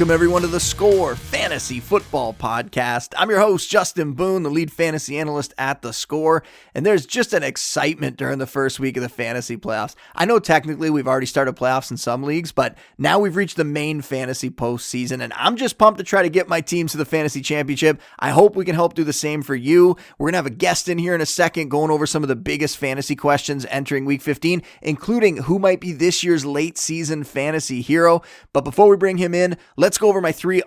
Welcome, everyone, to the Score Fantasy Football Podcast. I'm your host, Justin Boone, the lead fantasy analyst at the Score. And there's just an excitement during the first week of the fantasy playoffs. I know technically we've already started playoffs in some leagues, but now we've reached the main fantasy postseason. And I'm just pumped to try to get my teams to the fantasy championship. I hope we can help do the same for you. We're going to have a guest in here in a second going over some of the biggest fantasy questions entering week 15, including who might be this year's late season fantasy hero. But before we bring him in, Let's go over my three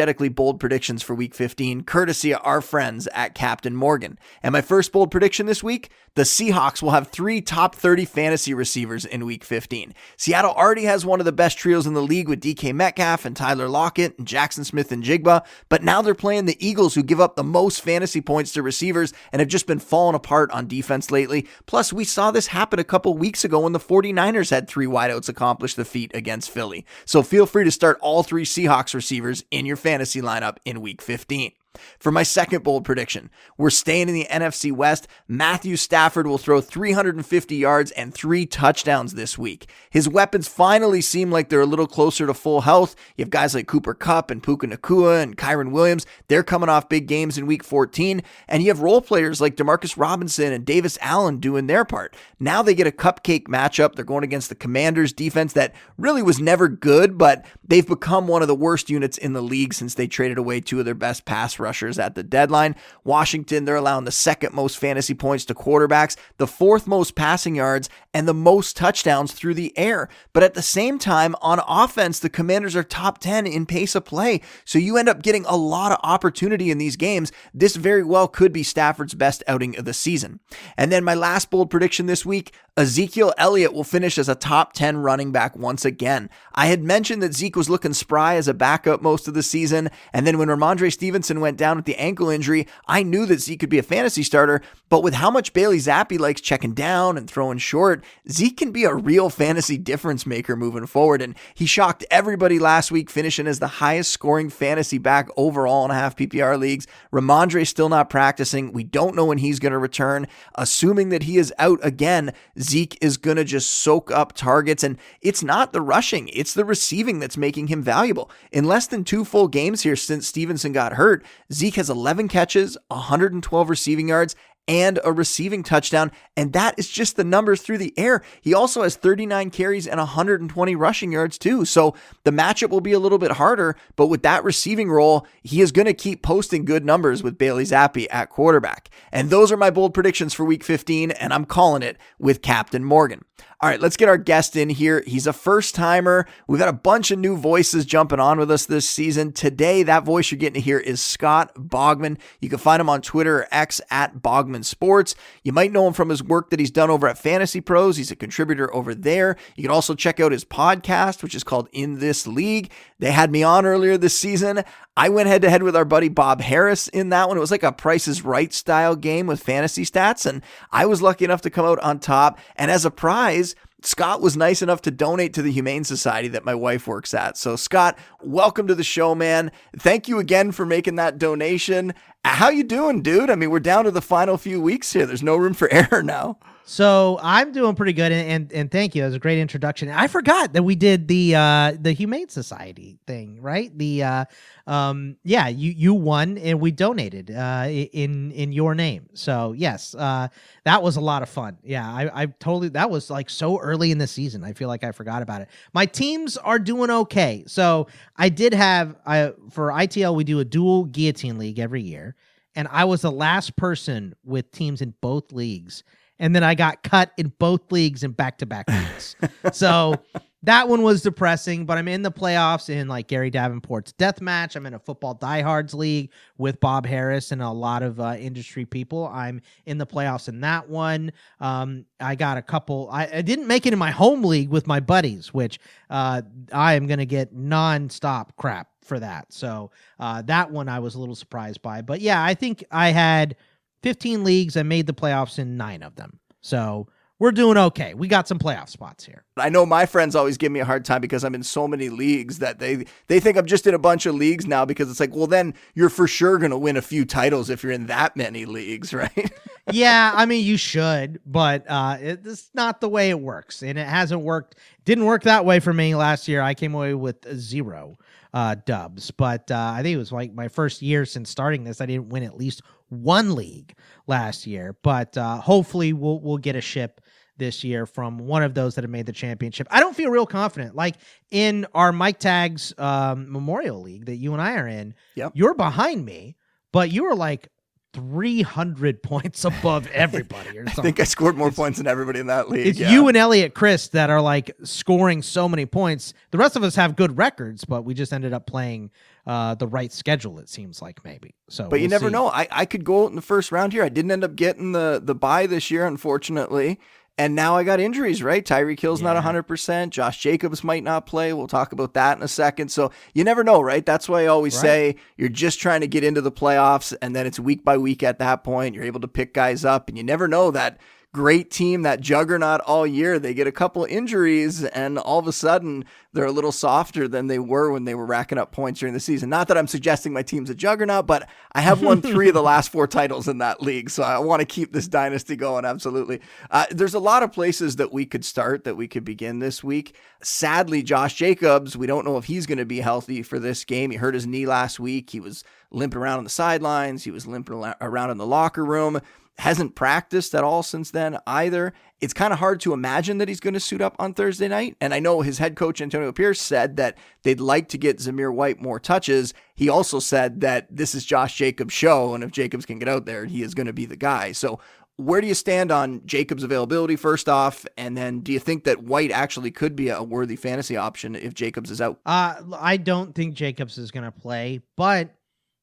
unapologetically bold predictions for week 15, courtesy of our friends at Captain Morgan. And my first bold prediction this week the Seahawks will have three top 30 fantasy receivers in week 15. Seattle already has one of the best trios in the league with DK Metcalf and Tyler Lockett and Jaxon Smith-Njigba, but now they're playing the Eagles, who give up the most fantasy points to receivers and have just been falling apart on defense lately. Plus, we saw this happen a couple weeks ago when the 49ers had three wideouts accomplish the feat against Philly. So feel free to start all three Seahawks receivers in your fantasy lineup in week 15. For my second bold prediction, we're staying in the NFC West. Matthew Stafford will throw 350 yards and three touchdowns this week. His weapons finally seem like they're a little closer to full health. You have guys like Cooper Kupp and Puka Nacua and Kyren Williams. They're coming off big games in week 14. And you have role players like Demarcus Robinson and Davis Allen doing their part. Now they get a cupcake matchup. They're going against the Commanders defense that really was never good, but they've become one of the worst units in the league since they traded away two of their best pass rushers at the deadline. Washington, they're allowing the second most fantasy points to quarterbacks, the fourth most passing yards, and the most touchdowns through the air. But at the same time, on offense, the Commanders are top 10 in pace of play. So you end up getting a lot of opportunity in these games. This very well could be Stafford's best outing of the season. And then my last bold prediction this week Ezekiel Elliott will finish as a top 10 running back once again. I had mentioned that Zeke was looking spry as a backup most of the season, and then when Rhamondre Stevenson went down with the ankle injury, I knew that Zeke could be a fantasy starter, but with how much Bailey Zappe likes checking down and throwing short, Zeke can be a real fantasy difference maker moving forward, and he shocked everybody last week, finishing as the highest scoring fantasy back overall in a half PPR leagues. Rhamondre still not practicing. We don't know when he's going to return. Assuming that he is out again, Zeke is going to just soak up targets. And it's not the rushing, it's the receiving that's making him valuable. In less than two full games here since Stevenson got hurt, Zeke has 11 catches, 112 receiving yards, and a receiving touchdown. And that is just the numbers through the air. He also has 39 carries and 120 rushing yards, too. So the matchup will be a little bit harder, but with that receiving role, he is going to keep posting good numbers with Bailey Zappe at quarterback. And those are my bold predictions for week 15, and I'm calling it with Captain Morgan. All right, let's get our guest in here. He's a first timer. We've got a bunch of new voices jumping on with us this season. Today, that voice you're getting to hear is Scott Bogman. You can find him on Twitter or X at Bogman Sports. You might know him from his work that he's done over at FantasyPros. He's a contributor over there. You can also check out his podcast, which is called In This League. They had me on earlier this season. I went head to head with our buddy Bob Harris in that one. It was like a Price is Right style game with fantasy stats, and I was lucky enough to come out on top. And as a prize, Scott was nice enough to donate to the Humane Society that my wife works at. So, Scott, welcome to the show, man. Thank you again for making that donation. How you doing, dude? I mean, we're down to the final few weeks here. There's no room for error now. So I'm doing pretty good, and, and, and thank you. It was a great introduction. I forgot that we did the uh, the Humane Society thing, right? The uh, um, yeah, you you won, and we donated uh, in in your name. So yes, uh, that was a lot of fun. Yeah, I, I totally that was like so early in the season. I feel like I forgot about it. My teams are doing okay. So I did have I for ITL we do a dual guillotine league every year, and I was the last person with teams in both leagues and then I got cut in both leagues in back to back weeks. so that one was depressing, but I'm in the playoffs in like Gary Davenport's death match. I'm in a football diehards league with Bob Harris and a lot of uh, industry people. I'm in the playoffs in that one. Um, I got a couple. I, I, didn't make it in my home league with my buddies, which uh, I am going to get nonstop crap for that. So uh, that one I was a little surprised by. But yeah, I think I had 15 leagues. I made the playoffs in nine of them. So we're doing okay. We got some playoff spots here. I know my friends always give me a hard time because I'm in so many leagues that they they think I'm just in a bunch of leagues now because it's like, well, then you're for sure going to win a few titles if you're in that many leagues, right? yeah, I mean you should, but uh, it's not the way it works, and it hasn't worked. Didn't work that way for me last year. I came away with zero. Uh, dubs. But uh, I think it was like my first year since starting this. I didn't win at least one league last year. But uh, hopefully we'll we'll get a ship this year from one of those that have made the championship. I don't feel real confident. Like in our Mike Tags um, Memorial League that you and I are in, Yep. you're behind me, but you were like 300 points above everybody or I think I scored more points than everybody in that league. It's yeah. you and Elliot Chris that are like scoring so many points. The rest of us have good records, but we just ended up playing uh, the right schedule. It seems like maybe. So, But you we'll never see. know. I, I could go out in the first round here. I didn't end up getting the the buy this year, unfortunately. And now I got injuries, right? Tyreek Hill's not Yeah. 100%. Josh Jacobs might not play. We'll talk about that in a second. So you never know, right? That's why I always Right. say you're just trying to get into the playoffs, and then it's week by week at that point. You're able to pick guys up, and you never know that great team, that juggernaut all year, they get a couple injuries, and all of a sudden they're a little softer than they were when they were racking up points during the season. Not that I'm suggesting my team's a juggernaut, but I have won three of the last four titles in that league, so I want to keep this dynasty going. Absolutely. Uh, there's a lot of places that we could start, that we could begin this week. Sadly, Josh Jacobs, we don't know if he's going to be healthy for this game. He hurt his knee last week. He was limping around on the sidelines. He was limping around in the locker room hasn't practiced at all since then either. It's kind of hard to imagine that he's going to suit up on Thursday night. And I know his head coach, Antonio Pierce, said that they'd like to get Zamir White more touches. He also said that this is Josh Jacobs' show. And if Jacobs can get out there, he is going to be the guy. So, where do you stand on Jacobs' availability first off? And then do you think that White actually could be a worthy fantasy option if Jacobs is out? Uh, I don't think Jacobs is going to play, but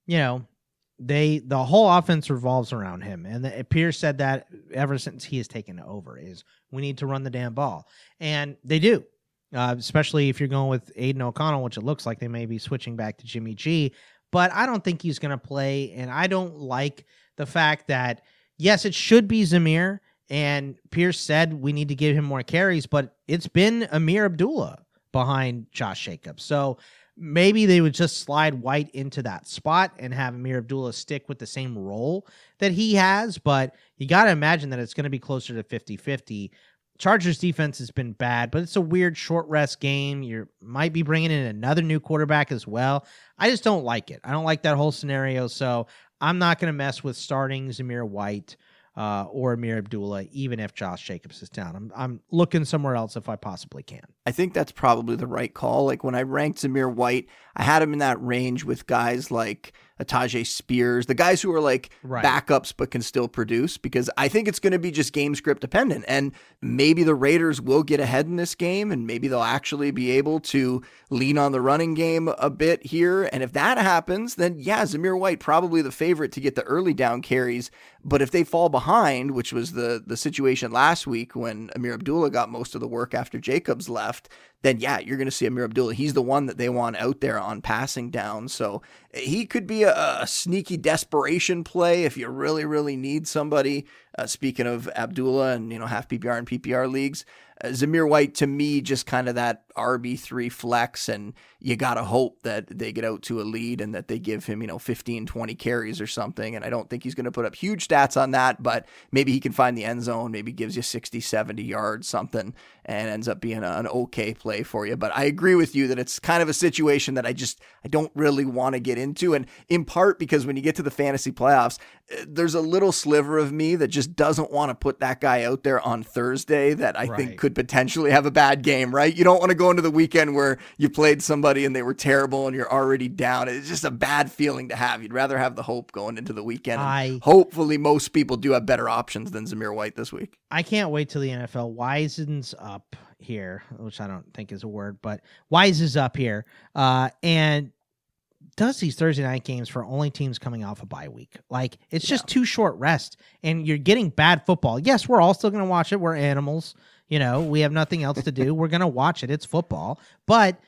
you know, they the whole offense revolves around him, and the, Pierce said that ever since he has taken over is we need to run the damn ball, and they do. Uh, especially if you're going with Aidan O'Connell, which it looks like they may be switching back to Jimmy G. But I don't think he's going to play, and I don't like the fact that yes, it should be Zamir, and Pierce said we need to give him more carries, but it's been Ameer Abdullah behind Josh Jacobs. So maybe they would just slide White into that spot and have Ameer Abdullah stick with the same role that he has. But you got to imagine that it's going to be closer to 50 50. Chargers defense has been bad, but it's a weird short rest game. You might be bringing in another new quarterback as well. I just don't like it. I don't like that whole scenario. So I'm not going to mess with starting Zamir White uh, or Ameer Abdullah, even if Josh Jacobs is down. I'm, I'm looking somewhere else if I possibly can. I think that's probably the right call. Like when I ranked Zamir White, I had him in that range with guys like Tyjae Spears, the guys who are like Right. backups but can still produce, because I think it's going to be just game script dependent. And maybe the Raiders will get ahead in this game and maybe they'll actually be able to lean on the running game a bit here. And if that happens, then yeah, Zamir White probably the favorite to get the early down carries. But if they fall behind, which was the the situation last week when Ameer Abdullah got most of the work after Jacobs left, then yeah, you're going to see Ameer Abdullah. He's the one that they want out there on passing down. So he could be a, a sneaky desperation play if you really, really need somebody. Uh, speaking of Abdullah and you know half PPR and PPR leagues, uh, Zamir White to me just kind of that RB three flex, and you gotta hope that they get out to a lead and that they give him you know 15, 20 carries or something. And I don't think he's going to put up huge stats on that, but maybe he can find the end zone, maybe gives you 60, 70 yards, something, and ends up being an okay play for you. But I agree with you that it's kind of a situation that I just I don't really want to get into, and in part because when you get to the fantasy playoffs, there's a little sliver of me that just doesn't want to put that guy out there on Thursday that I Right. think could potentially have a bad game, right? You don't want to go into the weekend where you played somebody and they were terrible and you're already down. It's just a bad feeling to have. You'd rather have the hope going into the weekend. I- hopefully most people do have better options than Zamir White this week. I can't wait till the NFL wisens up here, which I don't think is a word, but wises up here, uh, and does these Thursday night games for only teams coming off a bye week. Like it's just too short rest, and you're getting bad football. Yes, we're all still going to watch it. We're animals, you know. We have nothing else to do. we're going to watch it. It's football, but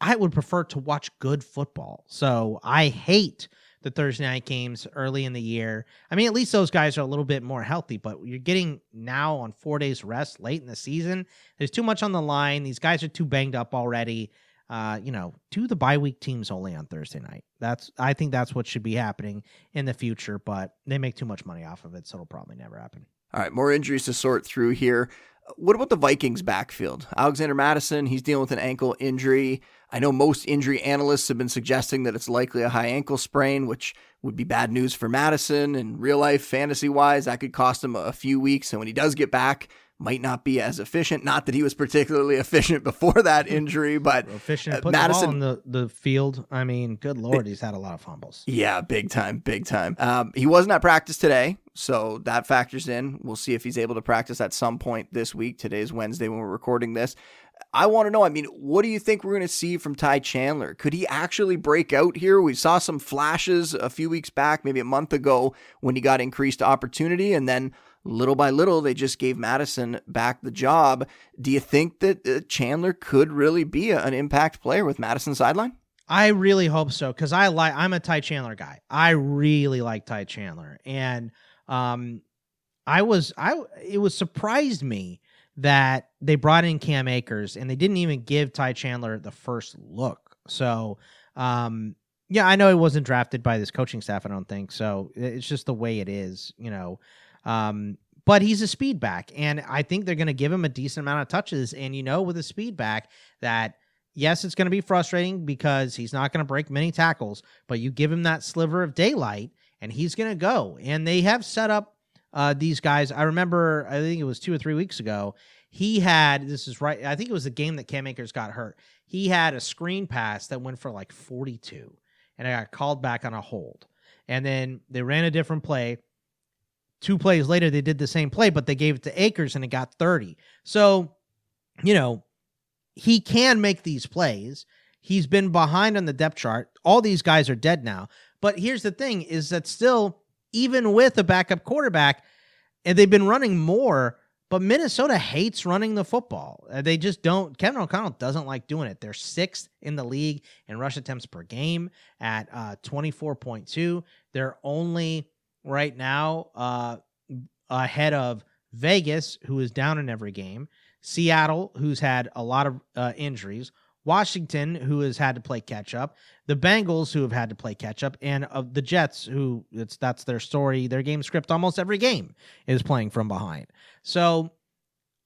I would prefer to watch good football. So I hate the Thursday night games early in the year. I mean, at least those guys are a little bit more healthy, but you're getting now on four days rest late in the season. There's too much on the line. These guys are too banged up already. Uh, you know, do the bye week teams only on Thursday night. That's I think that's what should be happening in the future, but they make too much money off of it, so it'll probably never happen. All right, more injuries to sort through here. What about the Vikings backfield? Alexander Mattison, he's dealing with an ankle injury. I know most injury analysts have been suggesting that it's likely a high ankle sprain, which would be bad news for Mattison. And real life, fantasy wise, that could cost him a few weeks. And when he does get back, might not be as efficient. Not that he was particularly efficient before that injury, but efficient uh, Mattison the, the, the field. I mean, good lord, he's had a lot of fumbles. Yeah, big time, big time. Um, he wasn't at practice today, so that factors in. We'll see if he's able to practice at some point this week. Today's Wednesday when we're recording this. I want to know. I mean, what do you think we're going to see from Ty Chandler? Could he actually break out here? We saw some flashes a few weeks back, maybe a month ago, when he got increased opportunity, and then little by little, they just gave Mattison back the job. Do you think that uh, Chandler could really be a, an impact player with Mattison sideline? I really hope so because I like I'm a Ty Chandler guy. I really like Ty Chandler, and um, I was I it was surprised me that they brought in Cam Akers and they didn't even give Ty Chandler the first look. So, um, yeah, I know he wasn't drafted by this coaching staff. I don't think so. It's just the way it is, you know. Um, but he's a speed back, and I think they're going to give him a decent amount of touches. And you know, with a speed back, that yes, it's going to be frustrating because he's not going to break many tackles, but you give him that sliver of daylight, and he's going to go. And they have set up uh, these guys. I remember, I think it was two or three weeks ago. He had this is right. I think it was the game that Cam Akers got hurt. He had a screen pass that went for like 42, and I got called back on a hold. And then they ran a different play Two plays later, they did the same play, but they gave it to Akers and it got 30. So, you know, he can make these plays. He's been behind on the depth chart. All these guys are dead now. But here's the thing is that still, even with a backup quarterback, and they've been running more, but Minnesota hates running the football. Uh, they just don't. Kevin O'Connell doesn't like doing it. They're sixth in the league in rush attempts per game at uh, 24.2. They're only right now uh, ahead of Vegas, who is down in every game, Seattle, who's had a lot of uh, injuries, Washington, who has had to play catch up, the Bengals, who have had to play catch up, and of the Jets, who it's that's their story, their game script. Almost every game is playing from behind. So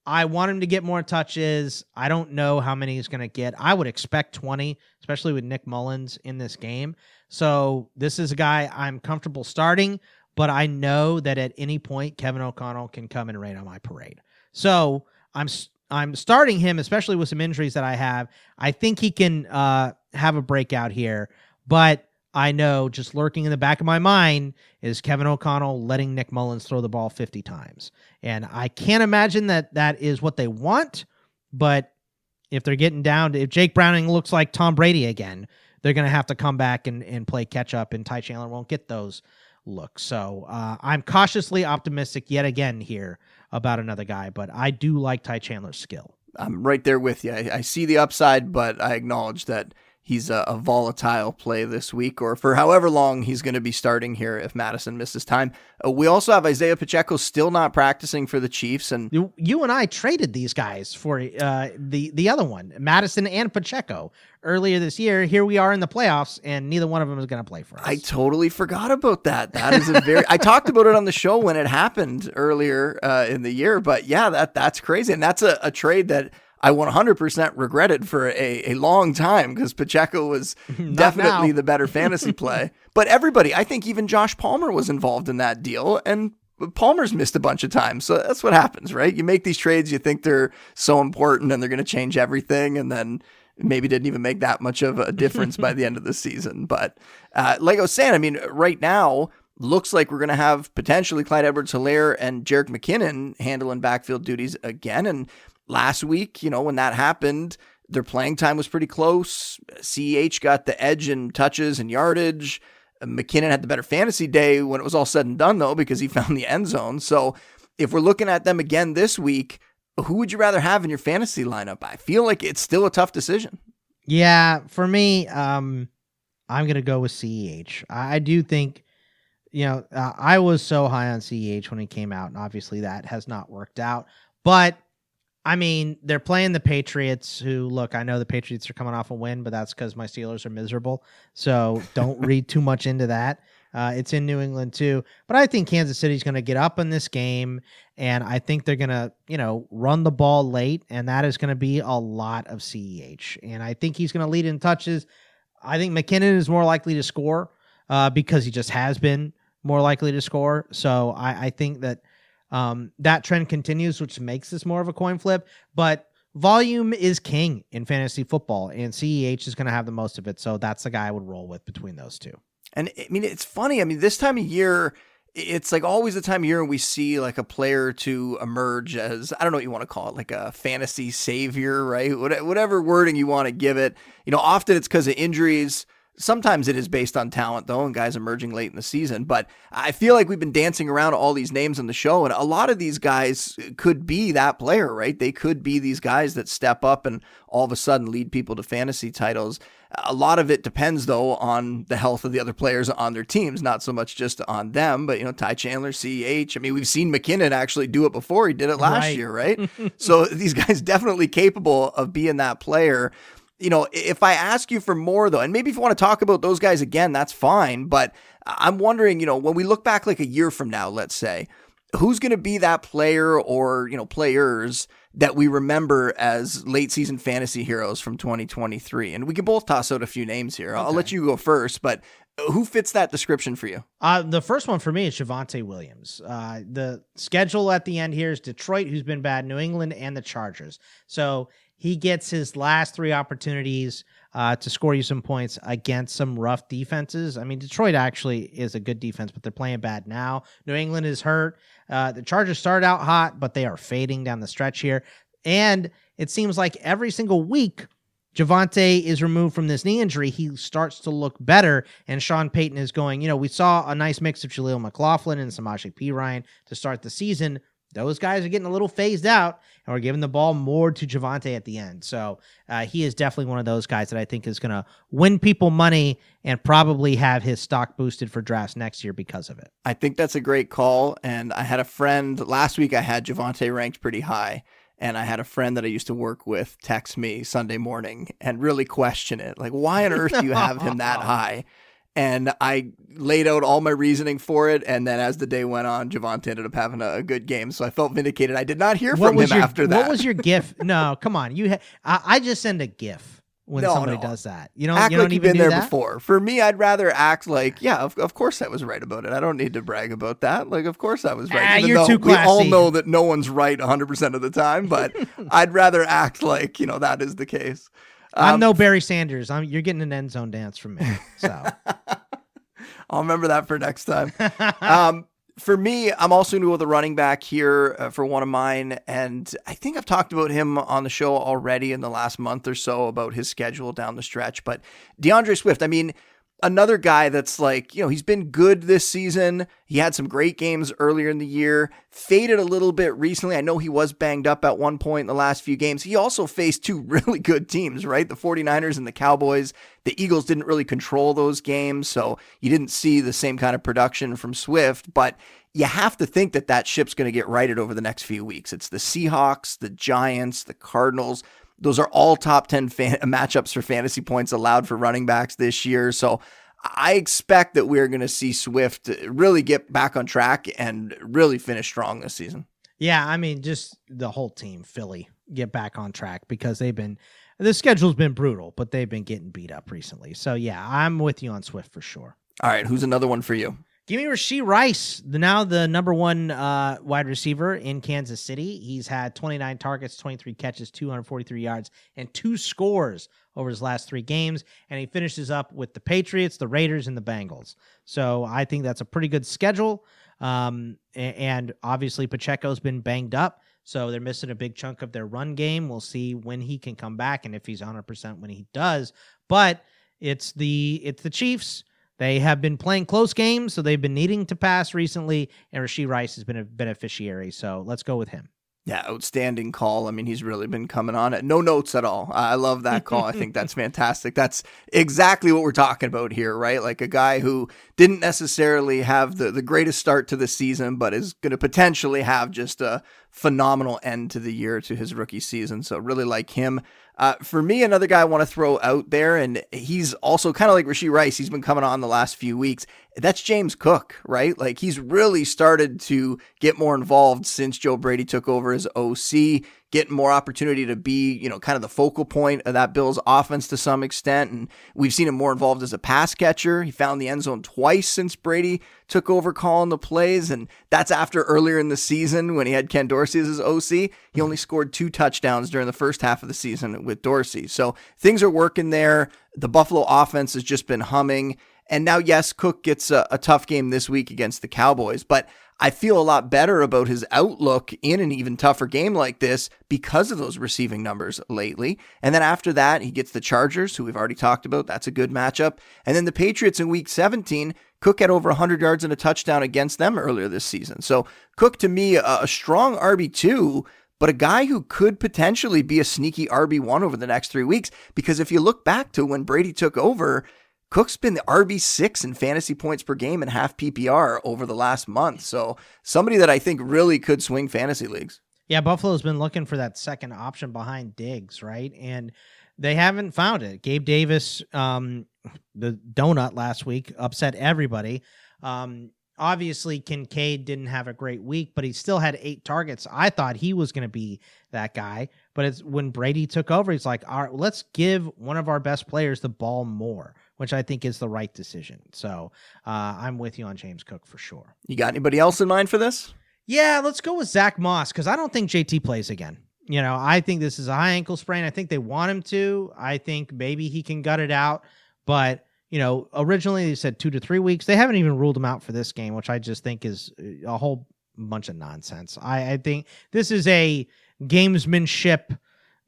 I want him to get more touches. I don't know how many he's going to get. I would expect 20, especially with Nick Mullens in this game. So this is a guy I'm comfortable starting but I know that at any point Kevin O'Connell can come and rain on my parade. So I'm I'm starting him, especially with some injuries that I have. I think he can uh, have a breakout here, but I know just lurking in the back of my mind is Kevin O'Connell letting Nick Mullens throw the ball 50 times. And I can't imagine that that is what they want, but if they're getting down to, if Jake Browning looks like Tom Brady again, they're going to have to come back and, and play catch up, and Ty Chandler won't get those look. So uh, I'm cautiously optimistic yet again here about another guy, but I do like Ty Chandler's skill. I'm right there with you. I, I see the upside, but I acknowledge that he's a, a, volatile play this week or for however long he's going to be starting here if Mattison misses time. Uh, we also have Isaiah Pacheco still not practicing for the Chiefs, and you, you and I traded these guys for uh, the the other one, Mattison and Pacheco, earlier this year. Here we are in the playoffs, and neither one of them is going to play for us. I totally forgot about that. That is a very. I talked about it on the show when it happened earlier uh, in the year, but yeah, that that's crazy, and that's a, a trade that I 100% regretted for a, a long time because Pacheco was definitely now. the better fantasy play. but everybody, I think even Josh Palmer was involved in that deal, and Palmer's missed a bunch of times. So that's what happens, right? You make these trades, you think they're so important and they're going to change everything, and then maybe didn't even make that much of a difference by the end of the season. But uh, like I was saying, I mean, right now, looks like we're going to have potentially Clyde Edwards Helaire and Jerick McKinnon handling backfield duties again. And last week, you know, when that happened, their playing time was pretty close. CEH got the edge in touches and yardage. McKinnon had the better fantasy day when it was all said and done, though, because he found the end zone. So if we're looking at them again this week, who would you rather have in your fantasy lineup? I feel like it's still a tough decision. Yeah, for me, um, I'm gonna go with CEH. I do think, you know, uh, I was so high on CEH when he came out, and obviously that has not worked out. But I mean, they're playing the Patriots, who look, I know the Patriots are coming off a win, but that's because my Steelers are miserable. So don't read too much into that. Uh, it's in New England too, but I think Kansas City's going to get up in this game, and I think they're going to, you know, run the ball late, and that is going to be a lot of Ceh, and I think he's going to lead in touches. I think McKinnon is more likely to score uh, because he just has been more likely to score. So I, I think that um, that trend continues, which makes this more of a coin flip. But volume is king in fantasy football, and CEH is going to have the most of it. So that's the guy I would roll with between those two. And I mean, it's funny. I mean, this time of year, it's like always the time of year we see like a player to emerge as I don't know what you want to call it, like a fantasy savior, right? Whatever wording you want to give it. You know, often it's because of injuries. Sometimes it is based on talent, though, and guys emerging late in the season. But I feel like we've been dancing around all these names on the show, and a lot of these guys could be that player, right? They could be these guys that step up and all of a sudden lead people to fantasy titles. A lot of it depends, though, on the health of the other players on their teams, not so much just on them. But, you know, Ty Chandler, CEH. I mean, we've seen McKinnon actually do it before. He did it last right. year, right? so these guys definitely capable of being that player you know, if I ask you for more though, and maybe if you want to talk about those guys again, that's fine. But I'm wondering, you know, when we look back like a year from now, let's say, who's going to be that player or, you know, players that we remember as late season fantasy heroes from 2023? And we can both toss out a few names here. Okay. I'll let you go first, but who fits that description for you? Uh, the first one for me is Javonte Williams. Uh, the schedule at the end here is Detroit, who's been bad, New England, and the Chargers. So he gets his last three opportunities uh, to score you some points against some rough defenses. I mean, Detroit actually is a good defense, but they're playing bad now. New England is hurt. Uh, the Chargers started out hot, but they are fading down the stretch here. And it seems like every single week, Javonte is removed from this knee injury, he starts to look better. And Sean Payton is going, you know, we saw a nice mix of Jaleel McLaughlin and Samaje Perine to start the season. Those guys are getting a little phased out, and we're giving the ball more to Javonte at the end. So uh, he is definitely one of those guys that I think is going to win people money and probably have his stock boosted for drafts next year because of it. I think that's a great call. And I had a friend last week, I had Javonte ranked pretty high. And I had a friend that I used to work with text me Sunday morning and really question it. Like, why on earth do you have him that high? And I laid out all my reasoning for it. And then as the day went on, Javonte ended up having a, a good game, so I felt vindicated. I did not hear what from him your, after that. What was your GIF? no, come on, you. Ha- I, I, just send a GIF. When no, somebody no. does that, you know, act you like you've been there that? before. For me, I'd rather act like, yeah, of, of course I was right about it. I don't need to brag about that. Like, of course I was right. Ah, you're too classy. We all know that no one's right 100 percent of the time, but I'd rather act like you know that is the case. Um, I'm no Barry Sanders. I'm you're getting an end zone dance from me. So I'll remember that for next time. um, for me, I'm also going to go with a running back here uh, for one of mine. And I think I've talked about him on the show already in the last month or so about his schedule down the stretch. But D'Andre Swift, I mean, another guy that's like, you know, he's been good this season. He had some great games earlier in the year, faded a little bit recently. I know he was banged up at one point in the last few games. He also faced two really good teams, right? The 49ers and the Cowboys. The Eagles didn't really control those games, so you didn't see the same kind of production from Swift, but you have to think that that ship's going to get righted over the next few weeks. It's the Seahawks, the Giants, the Cardinals. Those are all top 10 fan- matchups for fantasy points allowed for running backs this year. So I expect that we're going to see Swift really get back on track and really finish strong this season. Yeah, I mean, just the whole team, Philly, get back on track because they've been the schedule's been brutal, but they've been getting beat up recently. So yeah, I'm with you on Swift for sure. All right, who's another one for you? Give me Rashee Rice, the now the number one uh, wide receiver in Kansas City. He's had 29 targets, 23 catches, 243 yards, and two scores over his last three games. And he finishes up with the Patriots, the Raiders, and the Bengals. So I think that's a pretty good schedule. Um, and obviously Pacheco's been banged up, so they're missing a big chunk of their run game. We'll see when he can come back and if he's 100% when he does. But it's the it's the Chiefs they have been playing close games, so they've been needing to pass recently, and Rashee Rice has been a beneficiary. So let's go with him. Yeah, outstanding call. I mean, he's really been coming on it. No notes at all. I love that call. I think that's fantastic. That's exactly what we're talking about here, right? Like a guy who didn't necessarily have the, the greatest start to the season, but is going to potentially have just a phenomenal end to the year to his rookie season. So really like him. Uh, for me, another guy I want to throw out there, and he's also kind of like Rashee Rice. He's been coming on the last few weeks. That's James Cook, right? Like he's really started to get more involved since Joe Brady took over as OC, getting more opportunity to be, you know, kind of the focal point of that Bills offense to some extent. And we've seen him more involved as a pass catcher. He found the end zone twice since Brady took over calling the plays. And that's after earlier in the season when he had Ken Dorsey as his OC. He only scored two touchdowns during the first half of the season with Dorsey. So things are working there. The Buffalo offense has just been humming. And now, yes, Cook gets a, a, tough game this week against the Cowboys, but I feel a lot better about his outlook in an even tougher game like this because of those receiving numbers lately. And then after that, he gets the Chargers, who we've already talked about. That's a good matchup. And then the Patriots in week 17. Cook had over 100 yards and a touchdown against them earlier this season. So, Cook to me, a, a strong RB2 but a guy who could potentially be a sneaky RB1 over the next three weeks. Because if you look back to when Brady took over, Cook's been the RB6 in fantasy points per game and half PPR over the last month. So somebody that I think really could swing fantasy leagues. Yeah, Buffalo's been looking for that second option behind Diggs, right? And they haven't found it. Gabe Davis, um, the donut last week, upset everybody. Um, obviously, Kincaid didn't have a great week, but he still had eight targets. I thought he was going to be that guy. But it's when Brady took over, he's like, all right, let's give one of our best players the ball more which I think is the right decision. So uh, I'm with you on James Cook for sure. You got anybody else in mind for this? Yeah, let's go with Zach Moss because I don't think JT plays again. You know, I think this is a high ankle sprain. I think they want him to. I think maybe he can gut it out. But, you know, originally they said two to three weeks. They haven't even ruled him out for this game, which I just think is a whole bunch of nonsense. I, I think this is a gamesmanship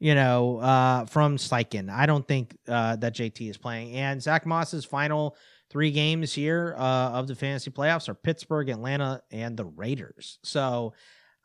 you know, uh, from Steichen. I don't think uh, that JT is playing. And Zach Moss's final three games here uh, of the fantasy playoffs are Pittsburgh, Atlanta, and the Raiders. So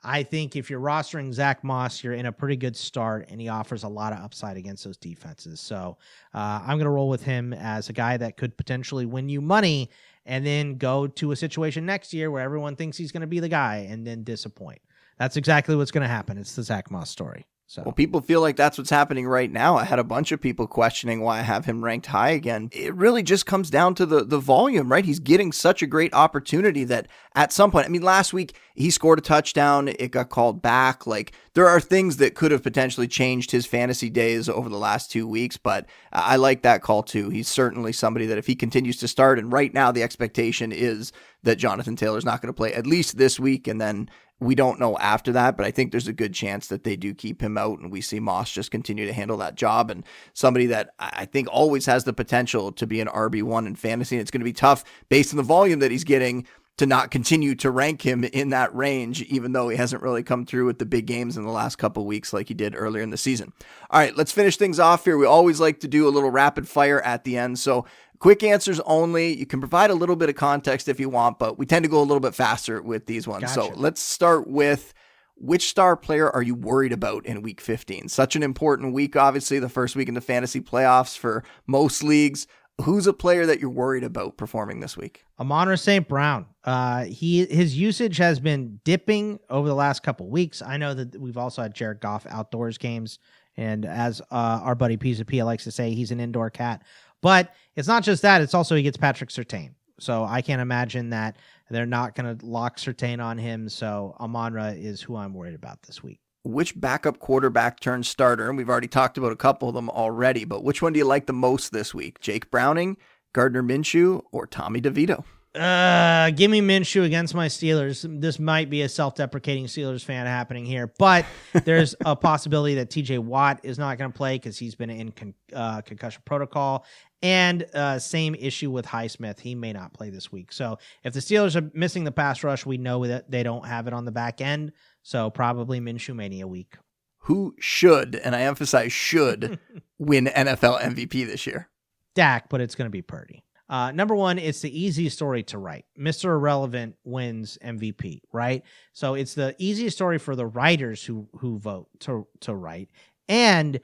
I think if you're rostering Zach Moss, you're in a pretty good start, and he offers a lot of upside against those defenses. So uh, I'm going to roll with him as a guy that could potentially win you money and then go to a situation next year where everyone thinks he's going to be the guy and then disappoint. That's exactly what's going to happen. It's the Zach Moss story. So. Well, people feel like that's what's happening right now. I had a bunch of people questioning why I have him ranked high again. It really just comes down to the the volume, right? He's getting such a great opportunity that at some point, I mean, last week he scored a touchdown, it got called back. Like there are things that could have potentially changed his fantasy days over the last two weeks, but I like that call too. He's certainly somebody that if he continues to start, and right now the expectation is that Jonathan Taylor's not going to play at least this week, and then we don't know after that, but I think there's a good chance that they do keep him out and we see Moss just continue to handle that job. And somebody that I think always has the potential to be an RB1 in fantasy. And it's going to be tough based on the volume that he's getting to not continue to rank him in that range, even though he hasn't really come through with the big games in the last couple weeks like he did earlier in the season. All right, let's finish things off here. We always like to do a little rapid fire at the end. So Quick answers only. You can provide a little bit of context if you want, but we tend to go a little bit faster with these ones. Gotcha. So let's start with which star player are you worried about in week 15? Such an important week, obviously, the first week in the fantasy playoffs for most leagues. Who's a player that you're worried about performing this week? Amon-Ra St. Brown. Uh, he his usage has been dipping over the last couple weeks. I know that we've also had Jared Goff outdoors games, and as uh, our buddy Pizza Pia likes to say, he's an indoor cat. But it's not just that; it's also he gets Patrick Surtain. So I can't imagine that they're not going to lock Surtain on him. So Amon-Ra is who I'm worried about this week. Which backup quarterback turned starter? And we've already talked about a couple of them already, but which one do you like the most this week? Jake Browning, Gardner Minshew, or Tommy DeVito? Uh, give me Minshew against my Steelers. This might be a self-deprecating Steelers fan happening here, but there's a possibility that T.J. Watt is not going to play because he's been in con- uh, concussion protocol, and uh, same issue with Highsmith. He may not play this week. So if the Steelers are missing the pass rush, we know that they don't have it on the back end. So probably Minshew Mania week. Who should, and I emphasize should, win NFL MVP this year? Dak, but it's going to be Purdy. Uh, number one, it's the easiest story to write. Mr. Irrelevant wins MVP, right? So it's the easiest story for the writers who who vote to to write. And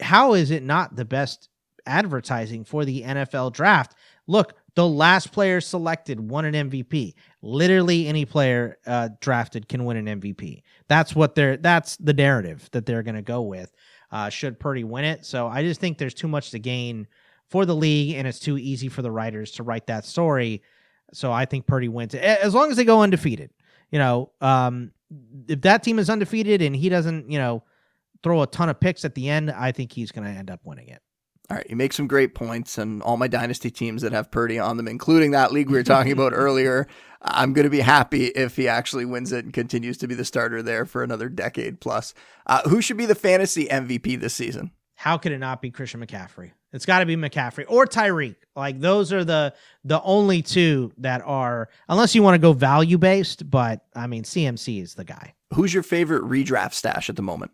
how is it not the best advertising for the NFL draft? Look, the last player selected won an MVP. Literally any player uh, drafted can win an MVP. That's what they're. That's the narrative that they're going to go with. Uh, should Purdy win it? So I just think there's too much to gain for the league, and it's too easy for the writers to write that story. So I think Purdy wins it as long as they go undefeated. You know, um, if that team is undefeated and he doesn't, you know, throw a ton of picks at the end, I think he's going to end up winning it. All right, you make some great points, and all my dynasty teams that have Purdy on them, including that league we were talking about earlier, I'm going to be happy if he actually wins it and continues to be the starter there for another decade plus. Uh, who should be the fantasy MVP this season? How could it not be Christian McCaffrey? It's got to be McCaffrey or Tyreek. Like those are the the only two that are, unless you want to go value based. But I mean, CMC is the guy. Who's your favorite redraft stash at the moment?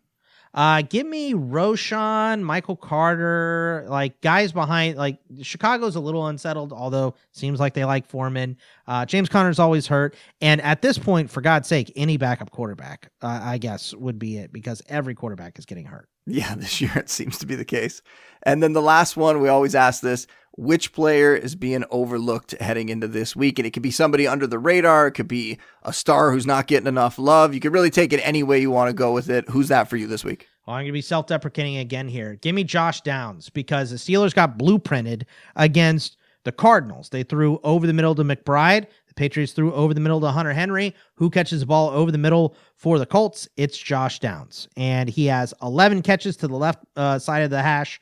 Uh, give me Roschon, Michael Carter, like guys behind. Like Chicago's a little unsettled, although seems like they like Foreman. Uh, James Conner's always hurt, and at this point, for God's sake, any backup quarterback, uh, I guess, would be it because every quarterback is getting hurt. Yeah, this year it seems to be the case. And then the last one, we always ask this which player is being overlooked heading into this week? And it could be somebody under the radar, it could be a star who's not getting enough love. You could really take it any way you want to go with it. Who's that for you this week? Well, I'm going to be self deprecating again here. Give me Josh Downs because the Steelers got blueprinted against the Cardinals. They threw over the middle to McBride. The Patriots threw over the middle to Hunter Henry. Who catches the ball over the middle for the Colts? It's Josh Downs. And he has 11 catches to the left uh, side of the hash,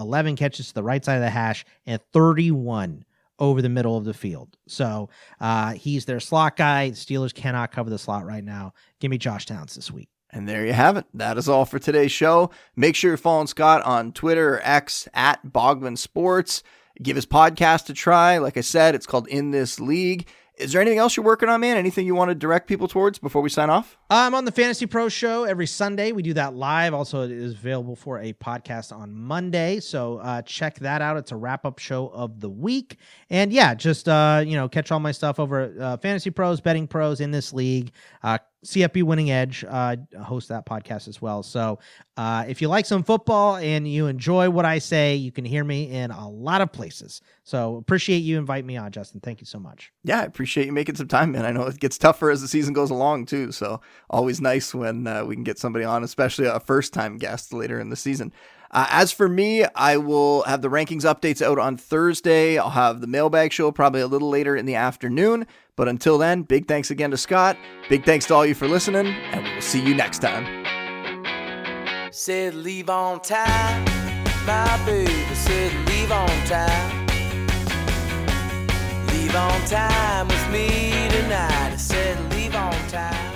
11 catches to the right side of the hash, and 31 over the middle of the field. So uh, he's their slot guy. The Steelers cannot cover the slot right now. Give me Josh Downs this week. And there you have it. That is all for today's show. Make sure you're following Scott on Twitter or X at Bogman Sports. Give his podcast a try. Like I said, it's called In This League. Is there anything else you're working on, man? Anything you want to direct people towards before we sign off? I'm on the Fantasy Pro Show every Sunday. We do that live. Also, it is available for a podcast on Monday. So uh, check that out. It's a wrap up show of the week. And yeah, just uh, you know, catch all my stuff over at uh, FantasyPros, Betting Pros in this league. CFB Winning Edge uh, host that podcast as well. So uh, if you like some football and you enjoy what I say, you can hear me in a lot of places. So appreciate you invite me on, Justin. Thank you so much. Yeah, I appreciate you making some time, man. I know it gets tougher as the season goes along too. So always nice when uh, we can get somebody on, especially a first time guest later in the season. Uh, as for me, I will have the rankings updates out on Thursday. I'll have the mailbag show probably a little later in the afternoon. But until then, big thanks again to Scott. Big thanks to all you for listening, and we will see you next time. Said leave on time, my baby said leave on time. Leave on time with me tonight. Said leave on time.